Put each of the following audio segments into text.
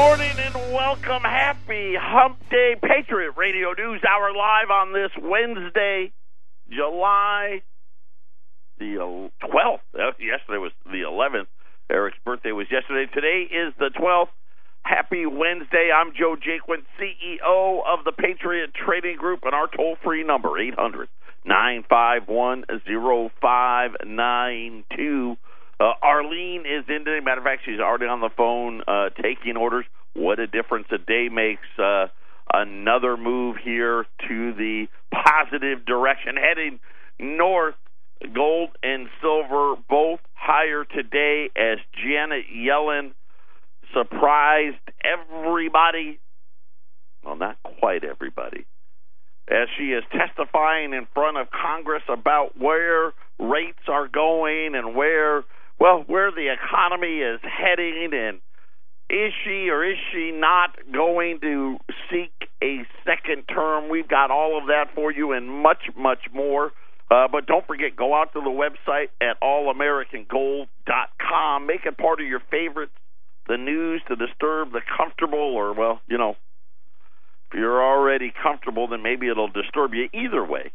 morning and welcome. Happy Hump Day Patriot Radio News Hour live on this Wednesday, July the 12th. Uh, yesterday was the 11th. Eric's birthday was yesterday. Today is the 12th. Happy Wednesday. I'm Joe Jaquin, CEO of the Patriot Trading Group, and our toll free number, 800 951 0592. Uh, Arlene is in today. Matter of fact, she's already on the phone uh, taking orders. What a difference a day makes. Uh, another move here to the positive direction, heading north. Gold and silver both higher today as Janet Yellen surprised everybody. Well, not quite everybody. As she is testifying in front of Congress about where rates are going and where well, where the economy is heading, and is she or is she not going to seek a second term? We've got all of that for you and much, much more. Uh, but don't forget, go out to the website at allamericangold.com. Make it part of your favorites. The news, the disturb, the comfortable, or, well, you know, if you're already comfortable, then maybe it'll disturb you either way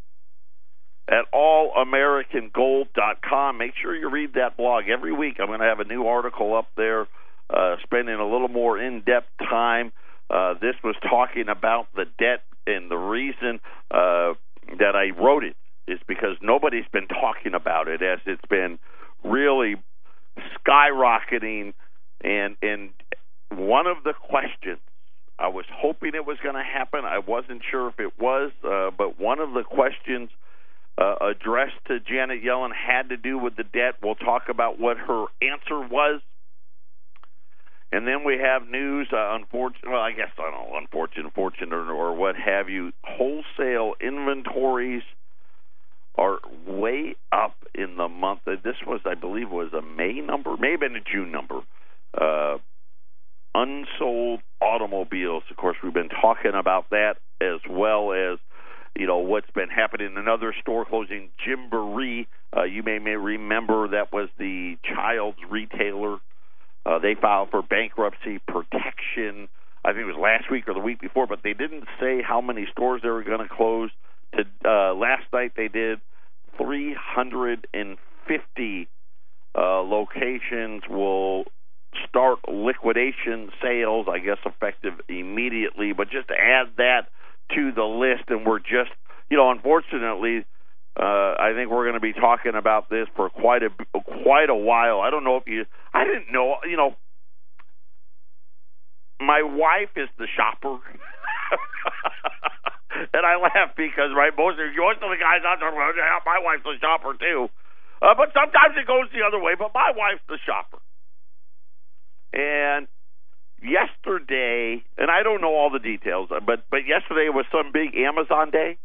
at allamericangold.com. Make sure you read that blog every week. I'm going to have a new article up there, uh, spending a little more in depth time. Uh, this was talking about the debt, and the reason uh, that I wrote it is because nobody's been talking about it as it's been really skyrocketing. And and one of the questions I was hoping it was going to happen. I wasn't sure if it was, uh, but one of the questions uh, addressed to Janet Yellen had to do with the debt. We'll talk about what her answer was. And then we have news, uh, unfortunate, well, I guess, I don't know, unfortunate, fortunate, or, what have you. Wholesale inventories are way up in the month. This was, I believe, was a May number, maybe been a June number. Uh, unsold automobiles. Of course, we've been talking about that as well as you know what's been happening. Another store closing, Gymboree. Uh, you may may remember that was the child's retailer. Uh, they filed for bankruptcy protection. I think it was last week or the week before, but they didn't say how many stores they were going to close. To uh, last night, they did 350 uh, locations will start liquidation sales. I guess effective immediately, but just add that to the list, and we're just, you know, unfortunately, uh, I think we're going to be talking about this for quite a quite a while. I don't know if you, I didn't know, you know, my wife is the shopper. and I laugh because right most of most of the guys out there, my wife's the shopper too. Uh, but sometimes it goes the other way. But my wife's the shopper, and yesterday, and I don't know all the details, but but yesterday was some big Amazon day.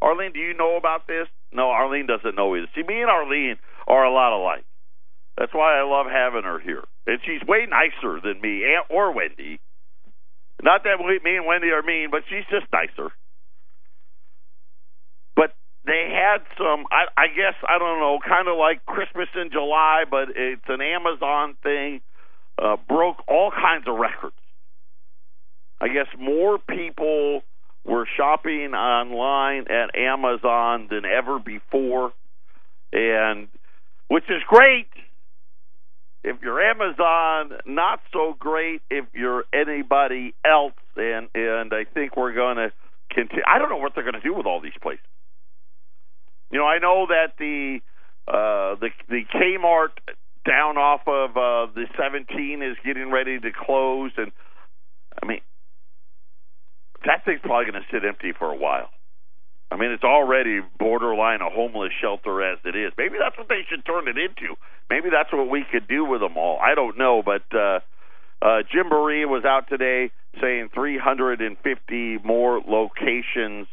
Arlene, do you know about this? No, Arlene doesn't know either. See, me and Arlene are a lot alike. That's why I love having her here, and she's way nicer than me or Wendy. Not that me and Wendy are mean, but she's just nicer. But they had some, I, I guess, I don't know, kind of like Christmas in July, but it's an Amazon thing uh, broke all kinds of records. I guess more people were shopping online at Amazon than ever before, and which is great if you're Amazon, not so great if you're anybody else. And and I think we're going to continue. I don't know what they're going to do with all these places. You know, I know that the uh, the the Kmart down off of uh, the 17 is getting ready to close, and I mean that thing's probably going to sit empty for a while. I mean, it's already borderline a homeless shelter as it is. Maybe that's what they should turn it into. Maybe that's what we could do with them all. I don't know, but uh, uh, Gymboree was out today saying 350 more locations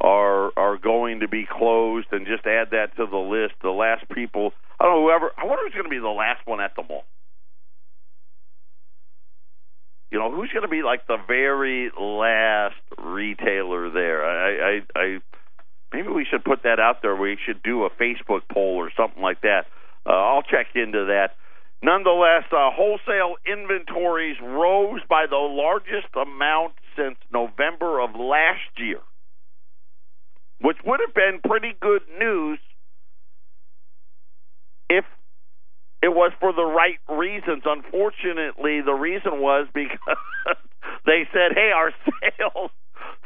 are are going to be closed, and just add that to the list. The last people I don't know whoever. I wonder who's going to be the last one at the mall. You know, who's going to be like the very last retailer there? I, I, I maybe we should put that out there. We should do a Facebook poll or something like that. Uh, I'll check into that. Nonetheless, uh, wholesale inventories rose by the largest amount since November of last year, which would have been pretty good news if it was for the right reasons. Unfortunately, the reason was because they said, "Hey, our sales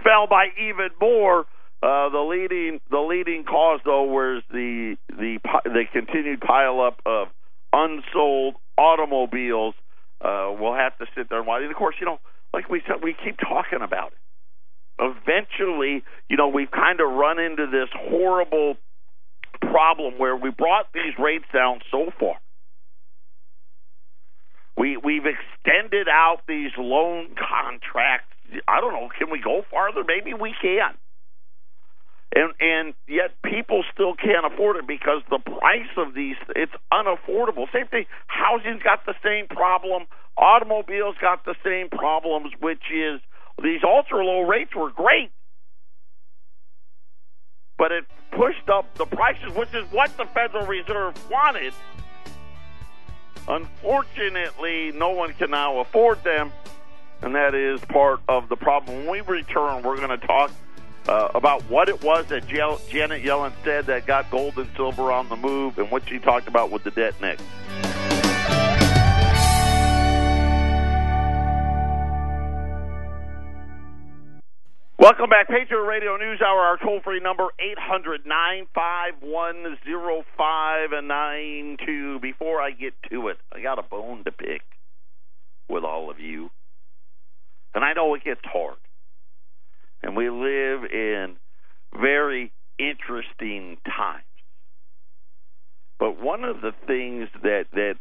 fell by even more." Uh, the leading the leading cause though was the the the continued pile up of unsold automobiles. Uh, we'll have to sit there and watch. And of course, you know, like we said, we keep talking about it. Eventually, you know, we've kind of run into this horrible problem where we brought these rates down so far. We we've extended out these loan contracts. I don't know. Can we go farther? Maybe we can and and yet people still can't afford it because the price of these it's unaffordable. Same thing. Housing's got the same problem. Automobiles got the same problems, which is these ultra low rates were great, but it pushed up the prices, which is what the Federal Reserve wanted. Unfortunately, no one can now afford them, and that is part of the problem. When we return, we're going to talk uh, about what it was that Janet Yellen said that got gold and silver on the move and what she talked about with the debt next. Welcome back, Patriot Radio News Hour. Our toll free number eight hundred nine five one zero five nine two. Before I get to it, I got a bone to pick with all of you, and I know it gets hard and we live in very interesting times. But one of the things that that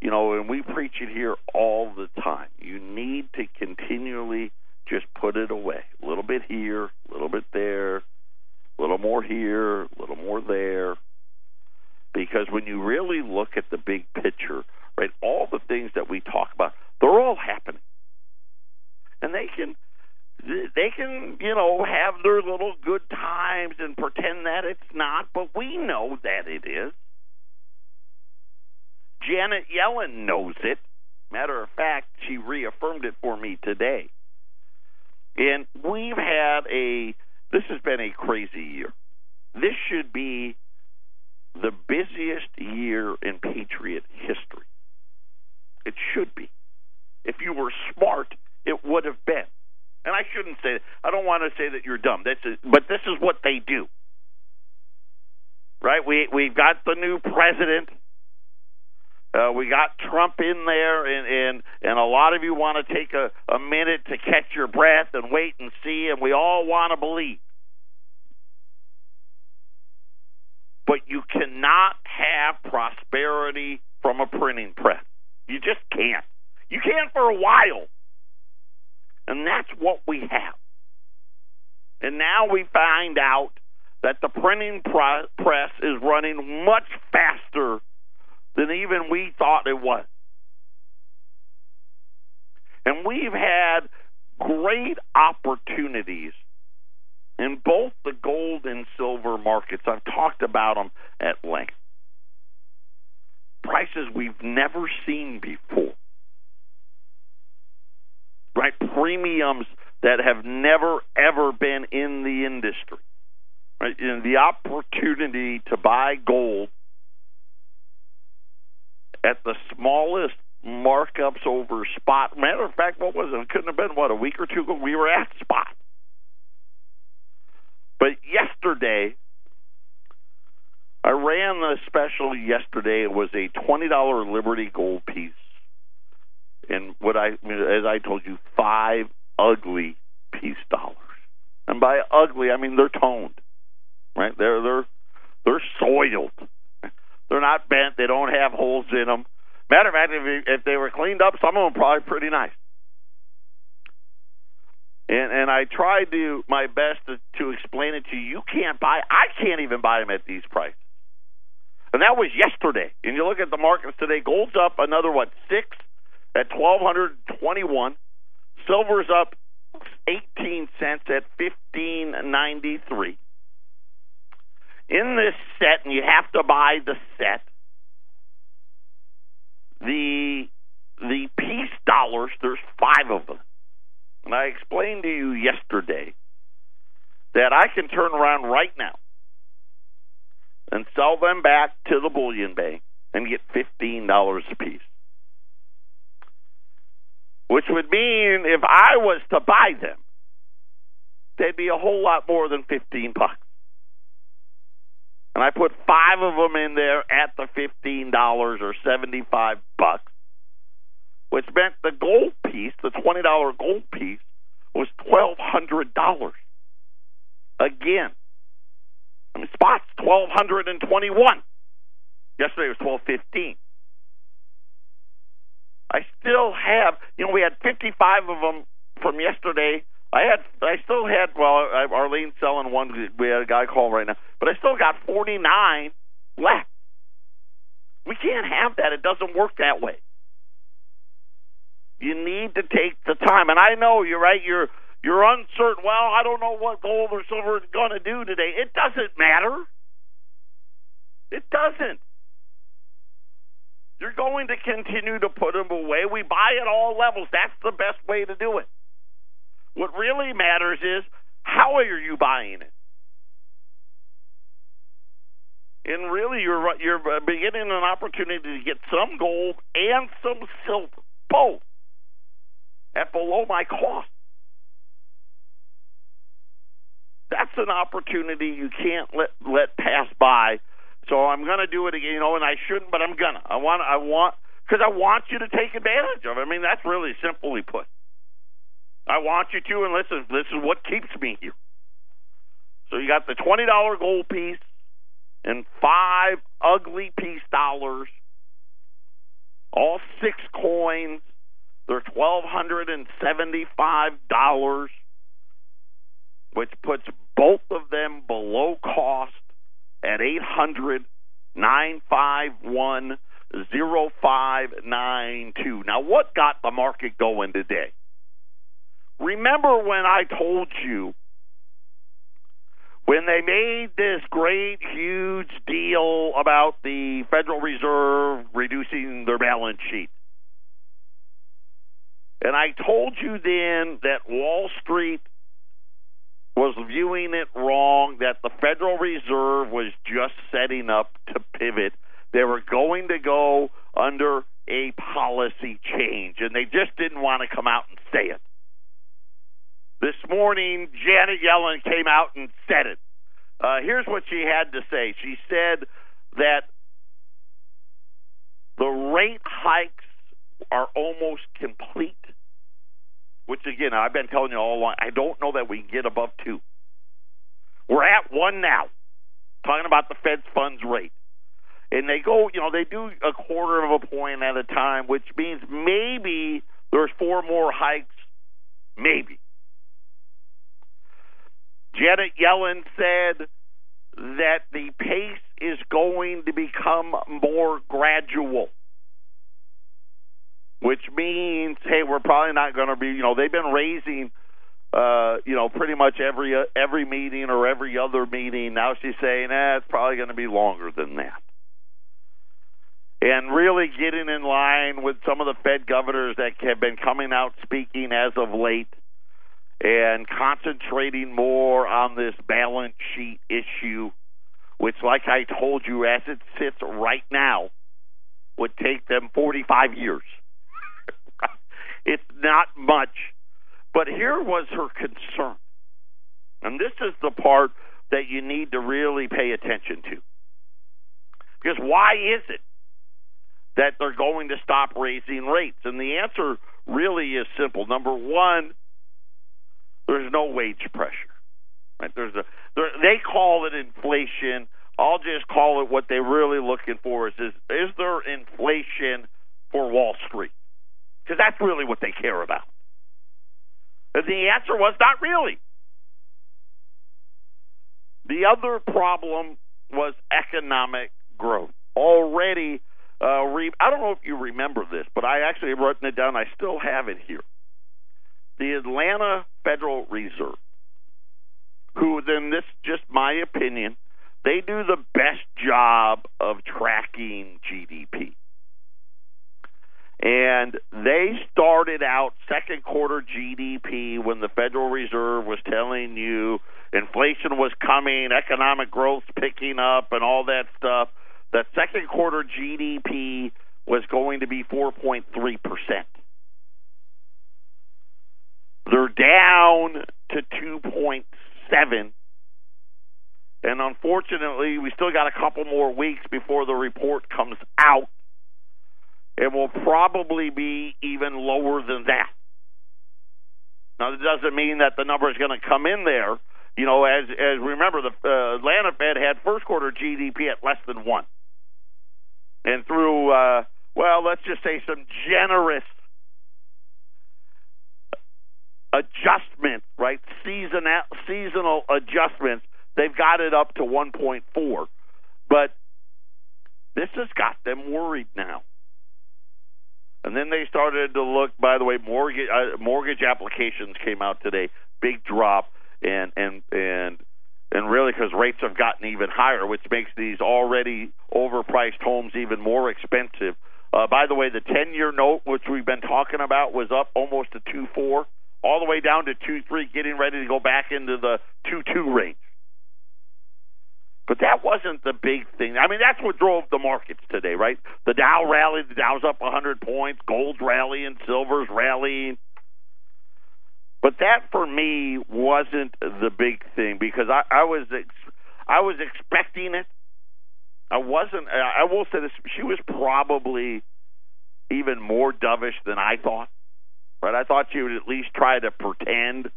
you know, and we preach it here all the time. You need to continually just put it away. A little bit here, a little bit there, a little more here, a little more there. Because when you really look at the big picture, right, all the things that we talk about, they're all happening. And they can they can, you know, have their little good times and pretend that it's not, but we know that it is. Janet Yellen knows it. Matter of fact, she reaffirmed it for me today. And we've had a, this has been a crazy year. This should be the busiest year in Patriot history. It should be. If you were smart, it would have been and I shouldn't say I don't want to say that you're dumb. That's a, but this is what they do. Right? We we've got the new president. Uh, we got Trump in there, and and and a lot of you want to take a, a minute to catch your breath and wait and see, and we all want to believe. But you cannot have prosperity from a printing press. You just can't. You can't for a while. And that's what we have. And now we find out that the printing press is running much faster than even we thought it was. And we've had great opportunities in both the gold and silver markets. I've talked about them at length. Prices we've never seen before right? Premiums that have never ever been in the industry. Right? And the opportunity to buy gold at the smallest markups over spot. Matter of fact, what was it? It couldn't have been what a week or two ago. We were at spot. But yesterday, I ran the special yesterday. It was a twenty dollar Liberty gold piece in what I, as I told you, five ugly peace dollars. And by ugly, I mean they're toned, right? They're they're they're soiled. They're not bent. They don't have holes in them. Matter of fact, if, if they were cleaned up, some of them probably pretty nice. And and I tried to my best to, to explain it to you. You can't buy. I can't even buy them at these prices. And that was yesterday. And you look at the markets today. Gold's up another what six at 1221. Silver's up 18 cents at 1593. In this set, and you have to buy the set, the the peace dollars. There's five of them, and I explained to you yesterday that I can turn around right now and sell them back to the bullion bank and get fifteen dollars a piece. Which would mean if I was to buy them, they'd be a whole lot more than fifteen bucks. And I put five of them in there at the fifteen dollars or seventy five bucks, which meant the gold piece, the twenty dollar gold piece, was twelve hundred dollars. Again, I mean, spots twelve hundred and twenty one. Yesterday was twelve fifteen. I still have, you know, we had 55 of them from yesterday. I had, I still had, well, Arlene's selling one. We had a guy call right now, but I still got 49 left. We can't have that. It doesn't work that way. You need to take the time, and I know you're right. You're you're uncertain. Well, I don't know what gold or silver is going to do today. It doesn't matter. It doesn't. You're going to continue to put them away. We buy at all levels. That's the best way to do it. What really matters is how are you buying it? And really, you're you're beginning an opportunity to get some gold and some silver, both at below my cost. That's an opportunity you can't let let pass by so I'm going to do it again, you know, and I shouldn't, but I'm gonna. I want, I want, because I want you to take advantage of it. I mean, that's really simply put. I want you to, and listen, this is what keeps me here. So you got the twenty dollar gold piece and five ugly peace dollars, all six coins. They're twelve hundred and seventy-five dollars, which puts both of them below cost at 800 951 0592. Now, what got the market going today? Remember when I told you when they made this great, huge deal about the Federal Reserve reducing their balance sheet? And I told you then that Wall Street was viewing it wrong, that the Federal Reserve was just setting up to pivot. They were going to go under a policy change, and they just didn't want to come out and say it. This morning, Janet Yellen came out and said it. Uh, here's what she had to say. She said that the rate hikes are almost complete which again I've been telling you all along. I don't know that we can get above two. We're at one now. Talking about the Fed's funds rate, and they go, you know, they do a quarter of a point at a time, which means maybe there's four more hikes, maybe. Janet Yellen said that the pace is going to become more gradual which means, hey, we're probably not going to be, you know, they've been raising, uh, you know, pretty much every uh, every meeting or every other meeting. Now she's saying, eh, it's probably going to be longer than that. And really getting in line with some of the Fed governors that have been coming out speaking as of late and concentrating more on this balance sheet issue, which, like I told you, as it sits right now, would take them 45 years it's not much. But here was her concern. And this is the part that you need to really pay attention to. Because why is it that they're going to stop raising rates? And the answer really is simple. Number one, there's no wage pressure. Right? There's a they call it inflation. I'll just call it what they're really looking for is is, is there inflation for Wall Street? Because that's really what they care about. And the answer was not really. The other problem was economic growth. Already, uh, re- I don't know if you remember this, but I actually have written it down. I still have it here. The Atlanta Federal Reserve, who, then this just my opinion, they do the best job of tracking GDP. And they started out second quarter GDP when the Federal Reserve was telling you inflation was coming, economic growth picking up, and all that stuff. That second quarter GDP was going to be 4.3%. They're down to 2.7 and unfortunately, we still got a couple more weeks before the report comes out. It will probably be even lower than that. Now, that doesn't mean that the number is going to come in there. You know, as as remember, the uh, Atlanta Fed had first quarter GDP at less than one, and through uh, well, let's just say some generous adjustments, right? Seasonal seasonal adjustments They've got it up to 1.4, but this has got them worried now. And then they started to look. By the way, mortgage uh, mortgage applications came out today, big drop, and and and and really because rates have gotten even higher, which makes these already overpriced homes even more expensive. Uh, by the way, the ten-year note, which we've been talking about, was up almost to two four, all the way down to two three, getting ready to go back into the two two range. But that wasn't the big thing. I mean, that's what drove the markets today, right? The Dow rallied. The Dow's up 100 points. Gold's rallying. Silver's rallying. But that for me wasn't the big thing because I, I was ex- I was expecting it. I wasn't. I will say this: she was probably even more dovish than I thought. Right? I thought she would at least try to pretend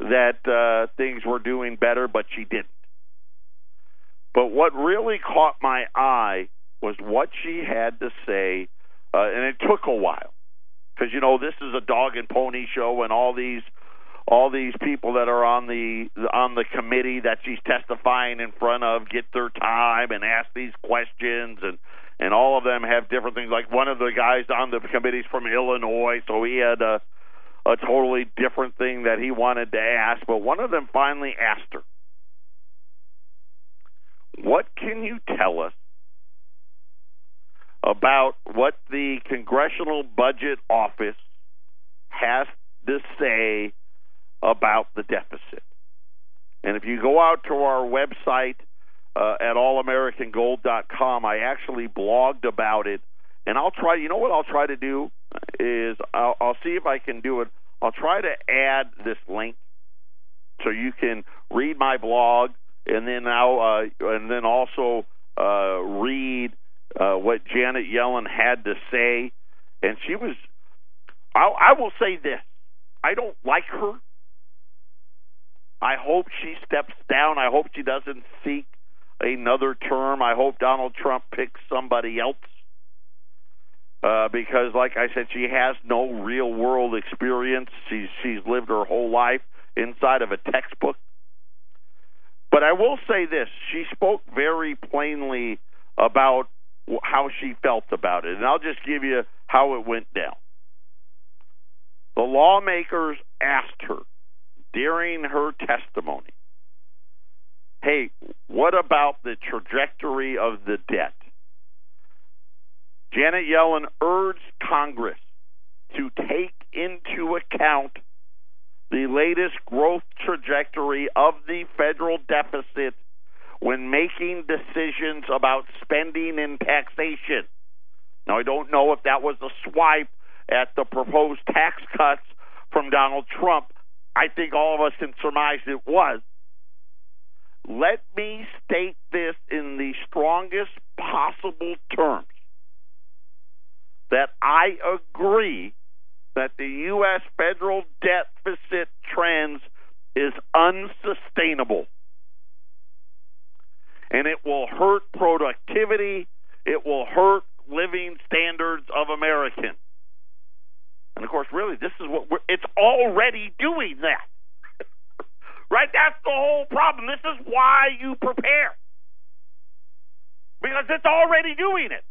that uh, things were doing better, but she didn't. But what really caught my eye was what she had to say, uh, and it took a while because you know this is a dog and pony show, and all these all these people that are on the on the committee that she's testifying in front of get their time and ask these questions and and all of them have different things like one of the guys on the committee's from Illinois so he had a a totally different thing that he wanted to ask but one of them finally asked her what can you tell us about what the Congressional Budget Office has to say about the deficit? And if you go out to our website uh, at allamericangold.com, I actually blogged about it. And I'll try, you know what I'll try to do is I'll, I'll see if I can do it. I'll try to add this link so you can read my blog and then now uh, and then also uh, read uh, what Janet Yellen had to say, and she was. I, I will say this: I don't like her. I hope she steps down. I hope she doesn't seek another term. I hope Donald Trump picks somebody else. Uh, because, like I said, she has no real world experience. She's she's lived her whole life inside of a textbook. But I will say this: she spoke very plainly about how she felt about it, and I'll just give you how it went down. The lawmakers asked her during her testimony, "Hey, what about the trajectory of the debt?" Janet Yellen urged Congress to take into account the latest growth trajectory of the federal deficit when making decisions about spending and taxation. Now, I don't know if that was a swipe at the proposed tax cuts from Donald Trump. I think all of us can surmise it was. Let me state this in the strongest possible terms that I agree that the U.S. federal deficit trends is unsustainable. And it will hurt productivity, it will hurt living standards of Americans. And of course, really, this is what we're, it's already doing that. Right? That's the whole problem. This is why you prepare. Because it's already doing it.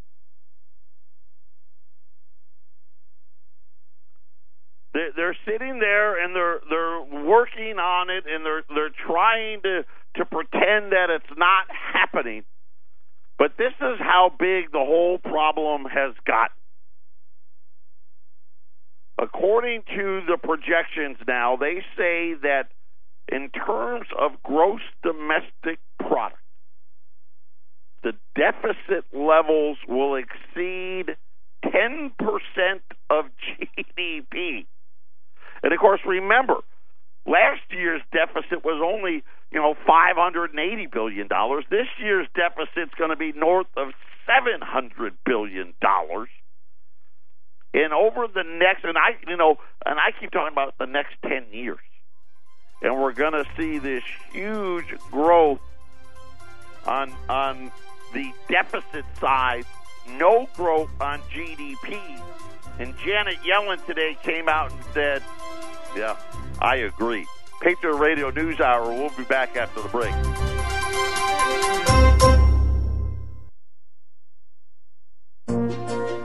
They're, sitting there and they're they're working on it and they're they're trying to to pretend that it's not happening. But this is how big the whole problem has got. according to the projections now, they say that in terms of gross domestic product, the deficit levels will exceed 10% of GDP. And of course, remember, last year's deficit was only, you know, 580 billion dollars. This year's deficit's going to be north of 700 billion dollars. And over the next and I, you know, and I keep talking about the next 10 years. And we're going to see this huge growth on on the deficit side, no growth on GDP. And Janet Yellen today came out and said, Yeah, I agree. Patriot Radio News Hour. We'll be back after the break.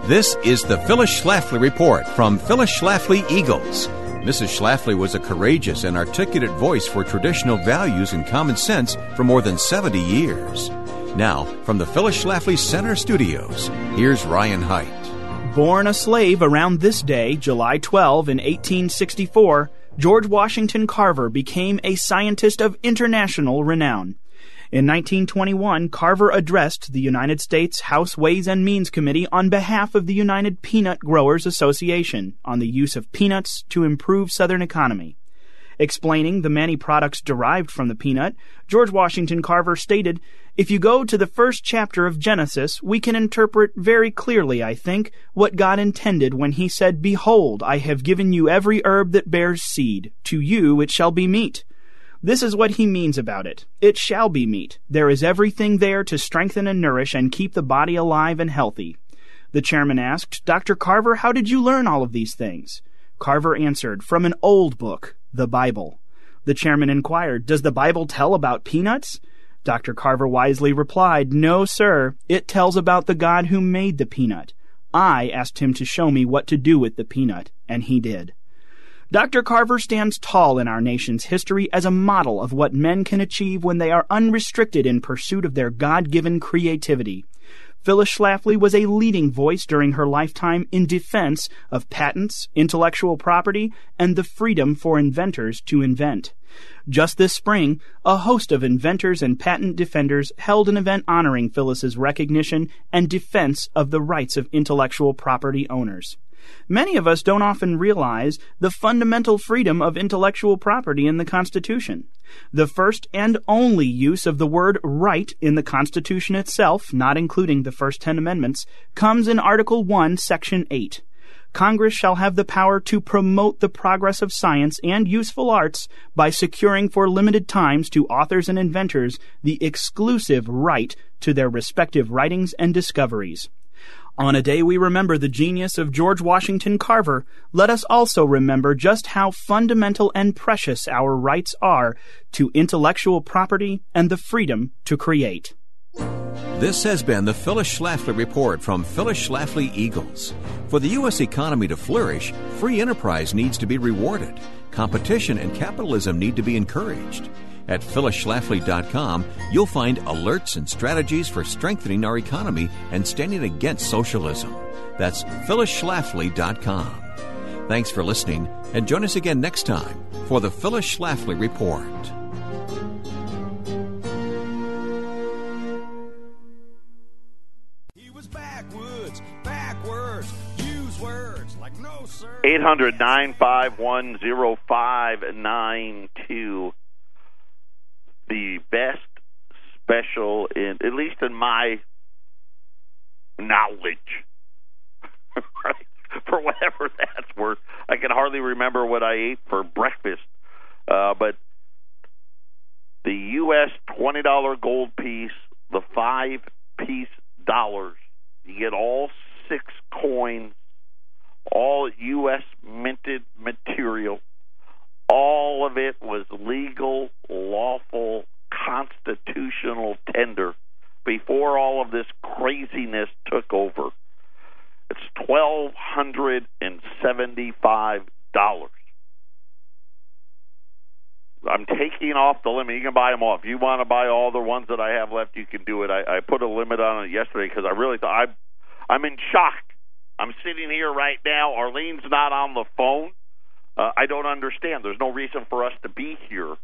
This is the Phyllis Schlafly Report from Phyllis Schlafly Eagles. Mrs. Schlafly was a courageous and articulate voice for traditional values and common sense for more than 70 years. Now, from the Phyllis Schlafly Center Studios, here's Ryan Haidt. Born a slave around this day, July 12, in 1864, George Washington Carver became a scientist of international renown. In 1921, Carver addressed the United States House Ways and Means Committee on behalf of the United Peanut Growers Association on the use of peanuts to improve Southern economy. Explaining the many products derived from the peanut, George Washington Carver stated, If you go to the first chapter of Genesis, we can interpret very clearly, I think, what God intended when he said, Behold, I have given you every herb that bears seed. To you it shall be meat. This is what he means about it. It shall be meat. There is everything there to strengthen and nourish and keep the body alive and healthy. The chairman asked, Dr. Carver, how did you learn all of these things? Carver answered, From an old book the Bible. The chairman inquired, Does the Bible tell about peanuts? Dr. Carver wisely replied, No, sir. It tells about the God who made the peanut. I asked him to show me what to do with the peanut, and he did. Dr. Carver stands tall in our nation's history as a model of what men can achieve when they are unrestricted in pursuit of their God given creativity. Phyllis Schlafly was a leading voice during her lifetime in defense of patents, intellectual property, and the freedom for inventors to invent. Just this spring, a host of inventors and patent defenders held an event honoring Phyllis's recognition and defense of the rights of intellectual property owners. Many of us don't often realize the fundamental freedom of intellectual property in the Constitution. The first and only use of the word right in the Constitution itself, not including the first ten amendments, comes in Article 1, Section 8. Congress shall have the power to promote the progress of science and useful arts by securing for limited times to authors and inventors the exclusive right to their respective writings and discoveries. On a day we remember the genius of George Washington Carver, let us also remember just how fundamental and precious our rights are to intellectual property and the freedom to create. This has been the Phyllis Schlafly Report from Phyllis Schlafly Eagles. For the U.S. economy to flourish, free enterprise needs to be rewarded. Competition and capitalism need to be encouraged. At phyllisschlafly.com, you'll find alerts and strategies for strengthening our economy and standing against socialism. That's phyllisschlafly.com. Thanks for listening, and join us again next time for the Phyllis Schlafly Report. He was backwoods, backwards, use words like no sir. 800 951 0592 the best special in at least in my knowledge. For whatever that's worth. I can hardly remember what i ate for breakfast. Uh but the us twenty dollar gold piece the five peace dollars you get all six coins all us minted material all of it was legal, lawful, constitutional tender before all of this craziness took over. It's twelve hundred and seventy-five dollars. I'm taking off the limit. You can buy them all. If you want to buy all the ones that I have left, you can do it. I, I put a limit on it yesterday because I really thought I, I'm in shock I'm sitting here right now. Arlene's not on the phone. Uh, I don't understand. There's no reason for us to be here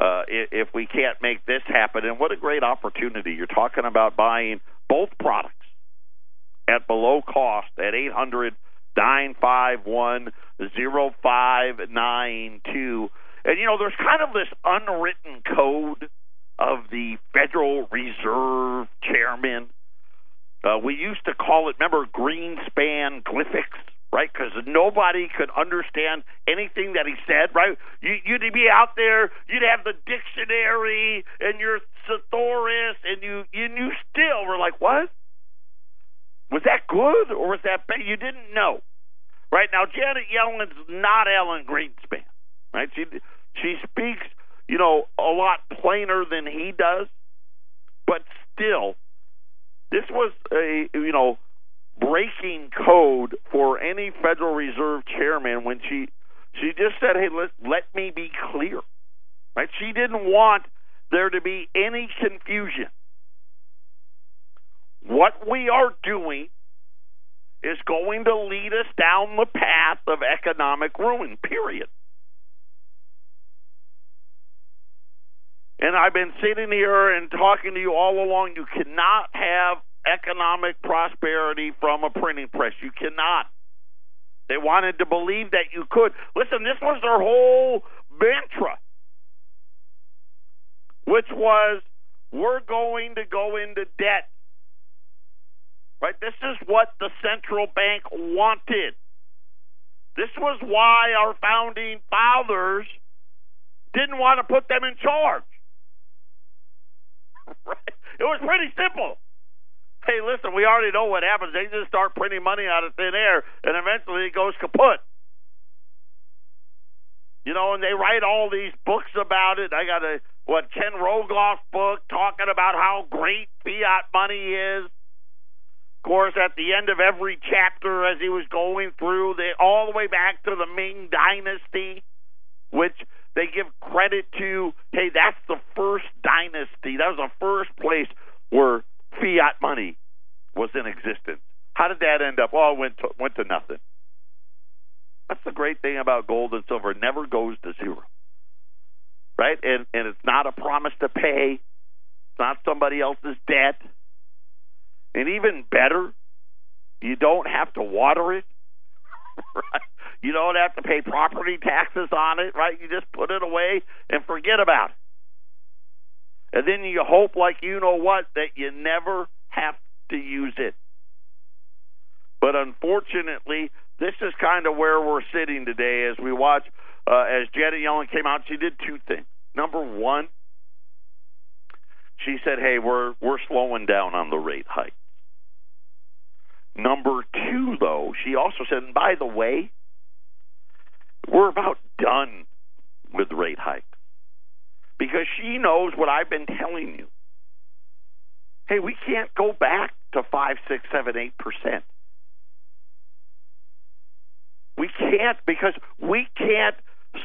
uh, if we can't make this happen. And what a great opportunity. You're talking about buying both products at below cost at 800 951 0592. And, you know, there's kind of this unwritten code of the Federal Reserve chairman. Uh, we used to call it, remember, Greenspan glyphics? Right? Because nobody could understand anything that he said, right? You, you'd be out there, you'd have the dictionary and your thesaurus, and you you still were like, what? Was that good or was that bad? You didn't know, right? Now Janet Yellen's not Alan Greenspan, right? She she speaks, you know, a lot plainer than he does, but still, this was a you know breaking code for any Federal Reserve chairman when she she just said, "Hey, let let me be clear." Right? She didn't want there to be any confusion. What we are doing is going to lead us down the path of economic ruin. Period. And I've been sitting here and talking to you all along. You cannot have economic prosperity from a printing press. You cannot. They wanted to believe that you could. Listen, this was their whole mantra, which was we're going to go into debt. Right? This is what the central bank wanted. This was why our founding fathers didn't want to put them in charge. Right? It was pretty simple hey, listen, we already know what happens. They just start printing money out of thin air, and eventually it goes kaput. You know, and they write all these books about it. I got a what Ken Rogoff book talking about how great fiat money is. Of course, at the end of every chapter, as he was going through, they all the way back to the Ming Dynasty, which they give credit to. Hey, that's the first dynasty. That was the first place where fiat money was in existence. How did that end up? Well, it went to, went to nothing. That's the great thing about gold and silver. It never goes to zero. Right? And and it's not a promise to pay. It's not somebody else's debt. And even better, you don't have to water it. Right? You don't have to pay property taxes on it, right? You just put it away and forget about it. And then you hope, like you know what, that you never have to use it. But unfortunately, this is kind of where we're sitting today as we watch, uh, as Janet Yellen came out, she did two things. Number one, she said, hey, we're, we're slowing down on the rate hike. Number two, though, she also said, and by the way, we're about done with rate hikes because she knows what I've been telling you. Hey, we can't go back to five, six, seven, eight percent. We can't because we can't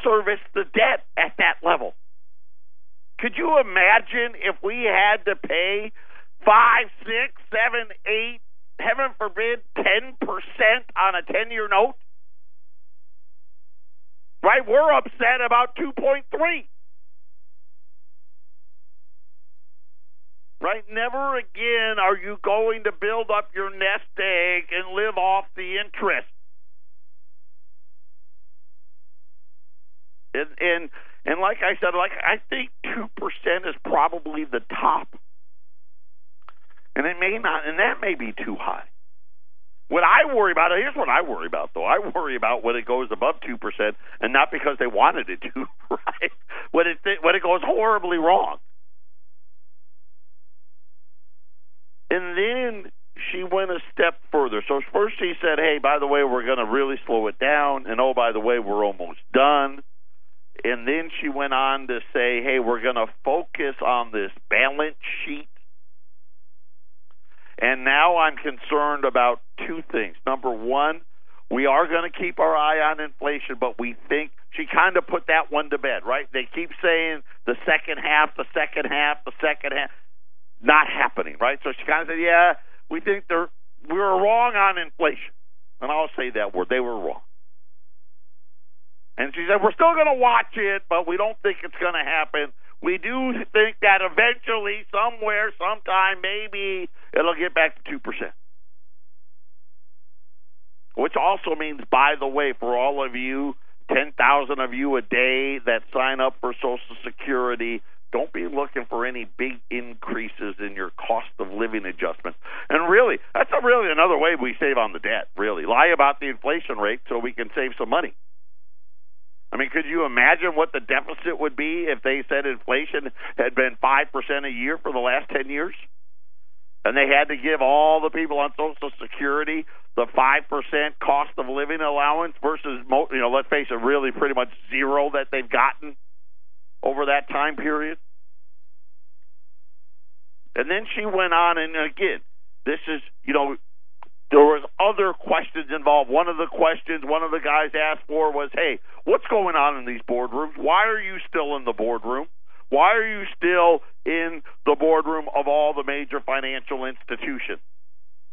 service the debt at that level. Could you imagine if we had to pay five, six, seven, eight, heaven forbid, ten percent on a ten-year note? Right, we're upset about two point three. Right? Never again are you going to build up your nest egg and live off the interest. And and, and like I said, like I think two percent is probably the top, and it may not, and that may be too high. What I worry about, here's what I worry about though. I worry about when it goes above two percent, and not because they wanted it to, right? When it when it goes horribly wrong. And then she went a step further. So first she said, "Hey, by the way, we're going to really slow it down, and oh, by the way, we're almost done." And then she went on to say, "Hey, we're going to focus on this balance sheet." And now I'm concerned about two things. Number one, we are going to keep our eye on inflation, but we think she kind of put that one to bed, right? They keep saying the second half, the second half, the second half not happening, right? So she kind of said, "Yeah, we think they're we were wrong on inflation." and I'll say that word, they were wrong. And she said, We're still going to watch it, but we don't think it's going to happen. We do think that eventually, somewhere, sometime, maybe it'll get back to 2%. Which also means, by the way, for all of you, 10,000 of you a day that sign up for Social Security, don't be looking for any big increases in your cost of living adjustments. And really, that's a really another way we save on the debt, really. Lie about the inflation rate so we can save some money. I mean, could you imagine what the deficit would be if they said inflation had been 5% a year for the last 10 years? And they had to give all the people on Social Security the 5% cost of living allowance versus, you know, let's face it, really pretty much zero that they've gotten over that time period. And then she went on, and again, this is, you know, there was other questions involved. One of the questions one of the guys asked for was, "Hey, what's going on in these boardrooms? Why are you still in the boardroom? Why are you still in the boardroom of all the major financial institutions?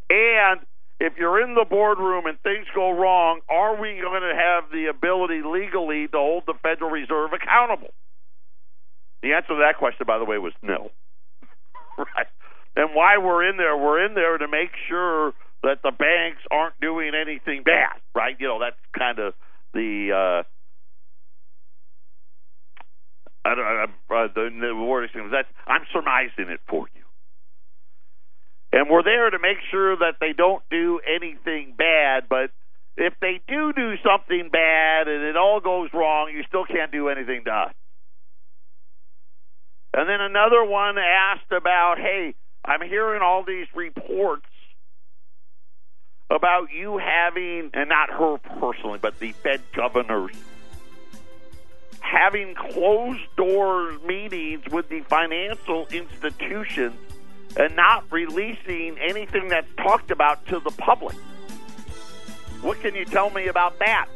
And if you're in the boardroom and things go wrong, are we going to have the ability legally to hold the Federal Reserve accountable?" The answer to that question, by the way, was no. right. And why we're in there, we're in there to make sure that the banks aren't doing anything bad, right? You know, that's kind of the uh, I don't I, uh, the, the word is that I'm surmising it for you. And we're there to make sure that they don't do anything bad, but if they do do something bad and it all goes wrong, you still can't do anything to us. And then another one asked about, hey, I'm hearing all these reports about you having, and not her personally, but the Fed governors having closed door meetings with the financial institutions and not releasing anything that's talked about to the public. What can you tell me about that?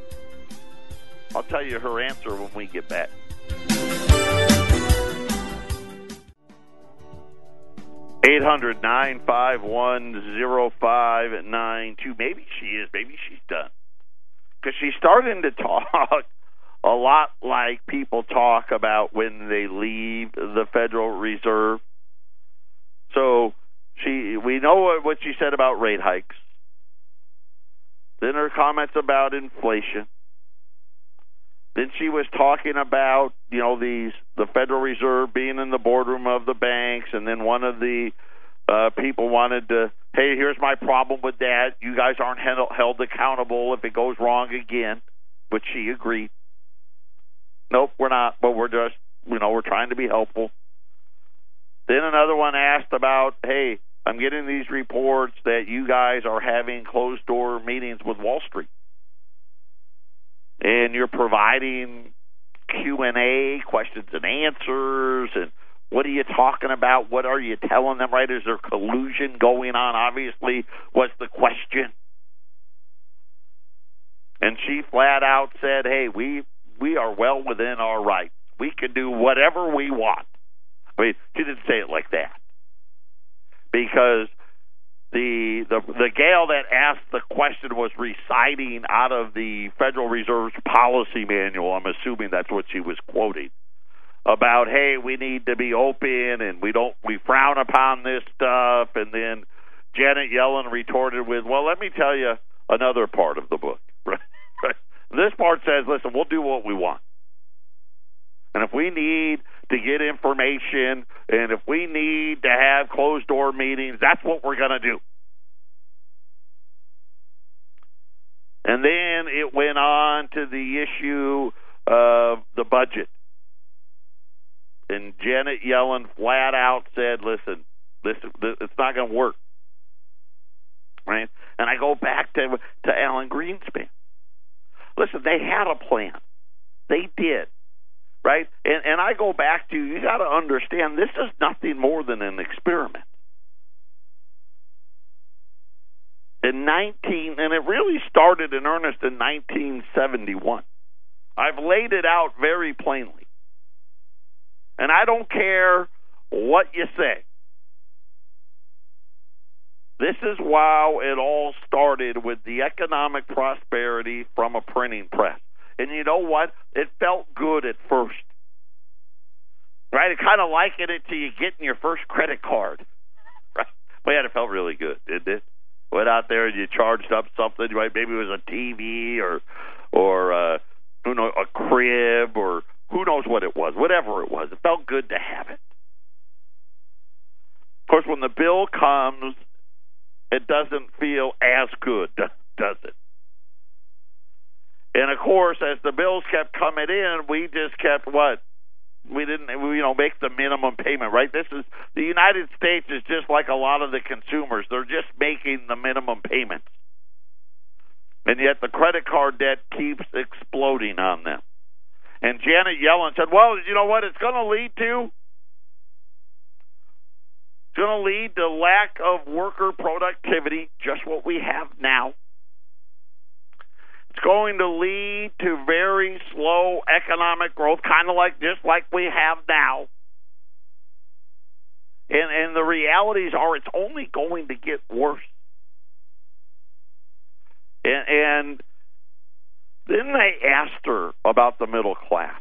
I'll tell you her answer when we get back. Eight hundred nine five one zero five nine two. Maybe she is. Maybe she's done. Because she's starting to talk a lot like people talk about when they leave the Federal Reserve. So she, we know what she said about rate hikes. Then her comments about inflation. Then she was talking about you know these the Federal Reserve being in the boardroom of the banks, and then one of the uh, people wanted to, hey, here's my problem with that. You guys aren't held, held accountable if it goes wrong again, which she agreed. Nope, we're not, but we're just you know we're trying to be helpful. Then another one asked about, hey, I'm getting these reports that you guys are having closed door meetings with Wall Street and you're providing Q&A, questions and answers and what are you talking about? What are you telling them, right? Is there collusion going on? Obviously, was the question. And she flat out said, "Hey, we we are well within our rights. We can do whatever we want." I mean, she didn't say it like that because the the the gal that asked the question was reciting out of the Federal Reserve's policy manual. I'm assuming that's what she was quoting about hey, we need to be open and we don't we frown upon this stuff. And then Janet Yellen retorted with, "Well, let me tell you another part of the book." This part says, "Listen, we'll do what we want." And if we need to get information and if we need to have closed door meetings, that's what we're going to do. And then it went on to the issue of the budget. And Janet Yellen flat out said, listen, listen, it's not going to work. Right? And I go back to to Alan Greenspan. Listen, they had a plan. They did right? And, and I go back to you got to understand this is nothing more than an experiment. In 19, and it really started in earnest in 1971. I've laid it out very plainly. And I don't care what you say. This is how it all started with the economic prosperity from a printing press. And you know what? It felt good at first. Right? It kind of likened it to you getting your first credit card. Right? But yeah, it felt really good, didn't it? Went out there and you charged up something, right? Maybe it was a TV or or uh who knows a crib or who knows what it was, whatever it was. It felt good to have it. Of course, when the bill comes, it doesn't feel as good, does it? And of course, as the bills kept coming in, we just kept what? We didn't you know make the minimum payment right? This is the united states is just like a lot of the consumers. They're just making the minimum payments. And yet the credit card debt keeps exploding on them. And janet yellen said well you know what? It's going to lead to it's going to lead to lack of worker productivity just what we have now it's going to lead to very slow economic growth, kind of like just like we have now. And and the realities are it's only going to get worse. And, and then they asked her about the middle class.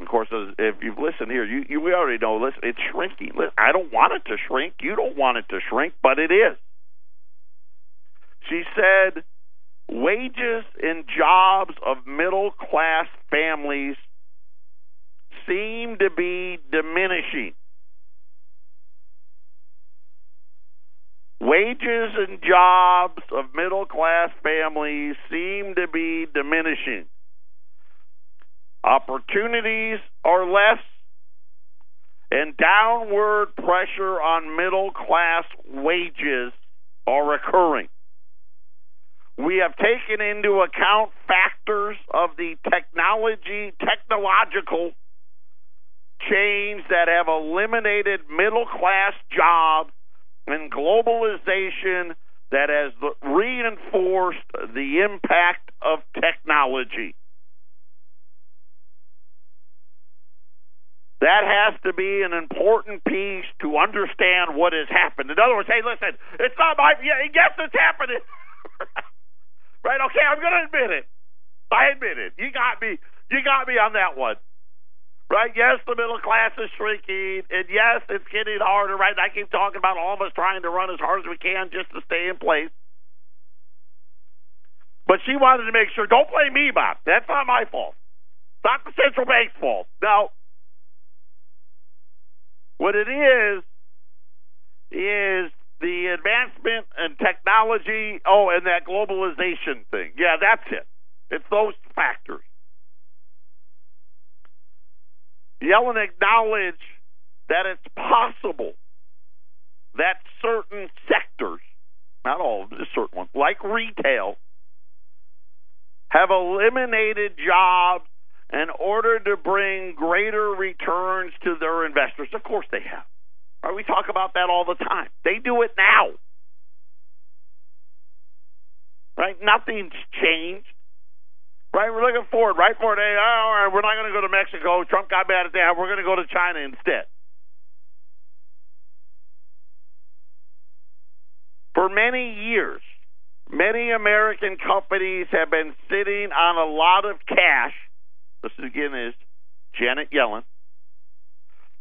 Of course, if you've listened here, you, you we already know. Listen, it's shrinking. I don't want it to shrink. You don't want it to shrink, but it is. She said wages and jobs of middle class families seem to be diminishing. Wages and jobs of middle class families seem to be diminishing. Opportunities are less, and downward pressure on middle class wages are occurring. We have taken into account factors of the technology, technological change that have eliminated middle class jobs and globalization that has reinforced the impact of technology. That has to be an important piece to understand what has happened. In other words, hey, listen, it's not my. Yes, it's happening. Right? Okay, I'm going to admit it. I admit it. You got me. You got me on that one. Right? Yes, the middle class is shrinking, and yes, it's getting harder. Right? I keep talking about all of us trying to run as hard as we can just to stay in place. But she wanted to make sure. Don't blame me, Bob. That's not my fault. It's not the central bank's fault. No. What it is is the advancement and technology, oh, and that globalization thing. Yeah, that's it. It's those factors. Yellen acknowledged that it's possible that certain sectors, not all certain ones, like retail, have eliminated jobs in order to bring greater returns to their investors. Of course they have. Right? We talk about that all the time. They do it now. Right? Nothing's changed. Right? We're looking forward, right? For hey, oh, all right, we're not going to go to Mexico. Trump got bad at that. We're going to go to China instead. For many years, many American companies have been sitting on a lot of cash. This again is Janet Yellen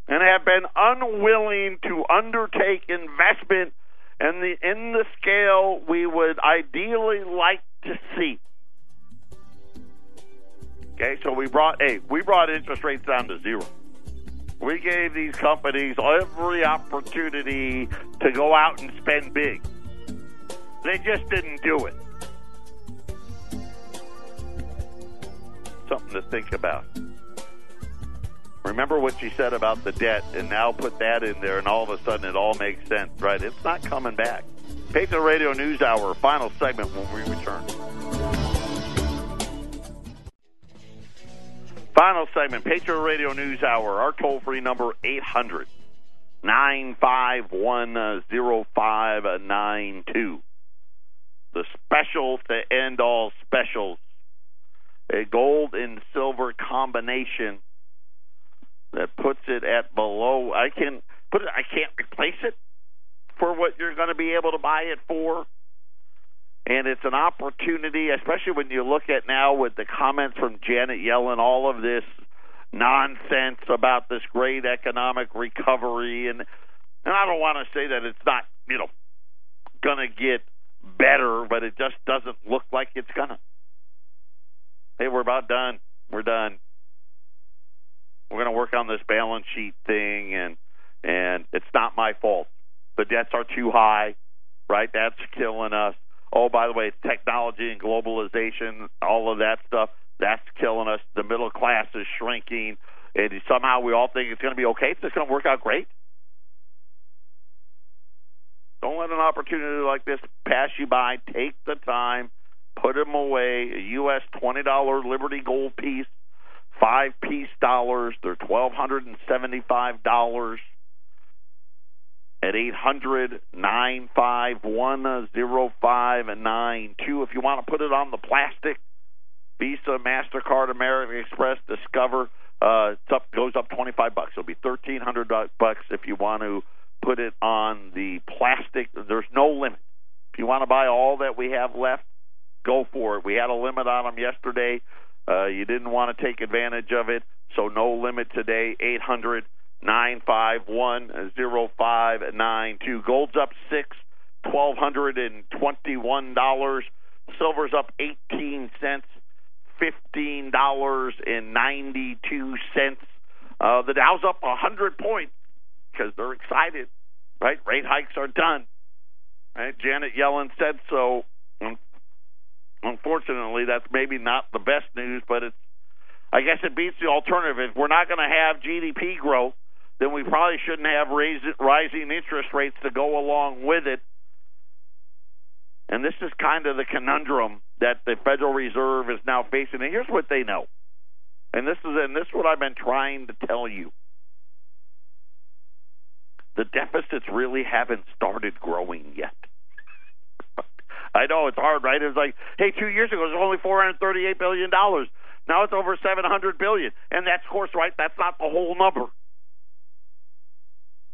and have been unwilling to undertake investment in the in the scale we would ideally like to see. Okay, so we brought hey, we brought interest rates down to zero. We gave these companies every opportunity to go out and spend big. They just didn't do it. Something to think about. Remember what she said about the debt, and now put that in there, and all of a sudden it all makes sense, right? It's not coming back. Patriot Radio News Hour, final segment when we return. Final segment, Patriot Radio News Hour. Our toll free number 800 951 0592. The special to end all specials. A gold and silver combination that puts it at below. I can put it. I can't replace it. for what you're going to be able to buy it for. And it's an opportunity, especially when you look at now with the comments from Janet Yellen, all of this nonsense about this great economic recovery. And, and I don't want to say that it's not, you know, going to get better, but it just doesn't look like it's to. Hey, we're about done. We're done. We're going to work on this balance sheet thing, and and it's not my fault. The debts are too high, right? That's killing us. Oh, by the way, technology and globalization, all of that stuff, that's killing us. The middle class is shrinking, and somehow we all think it's going to be okay. It's going to work out great. Don't let an opportunity like this pass you by. Take the time, put them away. A U.S. $20 Liberty Gold piece, five peace dollars. They're $1,275 at eight hundred nine five one zero five nine two. If you want to put it on the plastic, Visa, Mastercard, American Express, Discover, uh, it's up goes up twenty five bucks. It'll be thirteen hundred bucks if you want to put it on the plastic. There's no limit. If you want to buy all that we have left, go for it. We had a limit on them yesterday. Uh, you didn't want to take advantage of it, so no limit today. Eight hundred nine five one zero five nine two. Gold's up six, twelve hundred and twenty one dollars. Silver's up eighteen cents, fifteen dollars and ninety two cents. Uh, the Dow's up a hundred points because they're excited, right? Rate hikes are done. Right? Janet Yellen said so. Unfortunately, that's maybe not the best news, but it's. I guess it beats the alternative. If we're not going to have GDP growth, then we probably shouldn't have rising interest rates to go along with it. And this is kind of the conundrum that the Federal Reserve is now facing. And here's what they know. And this is and this is what I've been trying to tell you. The deficits really haven't started growing yet. I know it's hard, right? It's like, hey, two years ago it was only four hundred thirty-eight billion dollars. Now it's over seven hundred billion, and that's of course right. That's not the whole number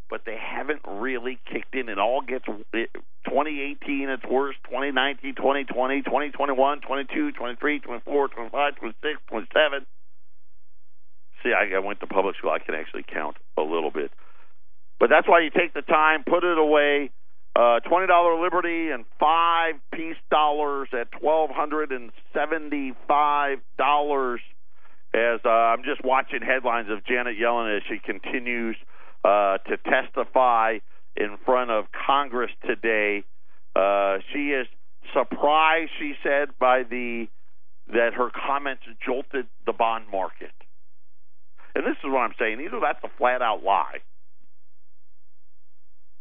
but they haven't really kicked in. It all gets 2018 it's worse, 2019, 2020, 2021, 22, 23, 24, 25, 26, 27. See, I went to public school. I can actually count a little bit. But that's why you take the time, put it away. Uh, $20 Liberty and five peace dollars at $1,275 as uh, I'm just watching headlines of Janet Yellen as she continues – uh, to testify in front of Congress today. Uh, she is surprised, she said, by the that her comments jolted the bond market. And this is what I'm saying. Either that's a flat out lie,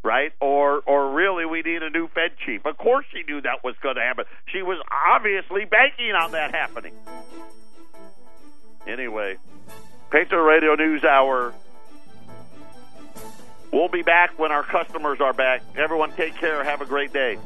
right? Or or really we need a new Fed chief. Of course she knew that was going to happen. She was obviously banking on that happening. Anyway, Patriot Radio News Hour We'll be back when our customers are back. Everyone, take care. Have a great day.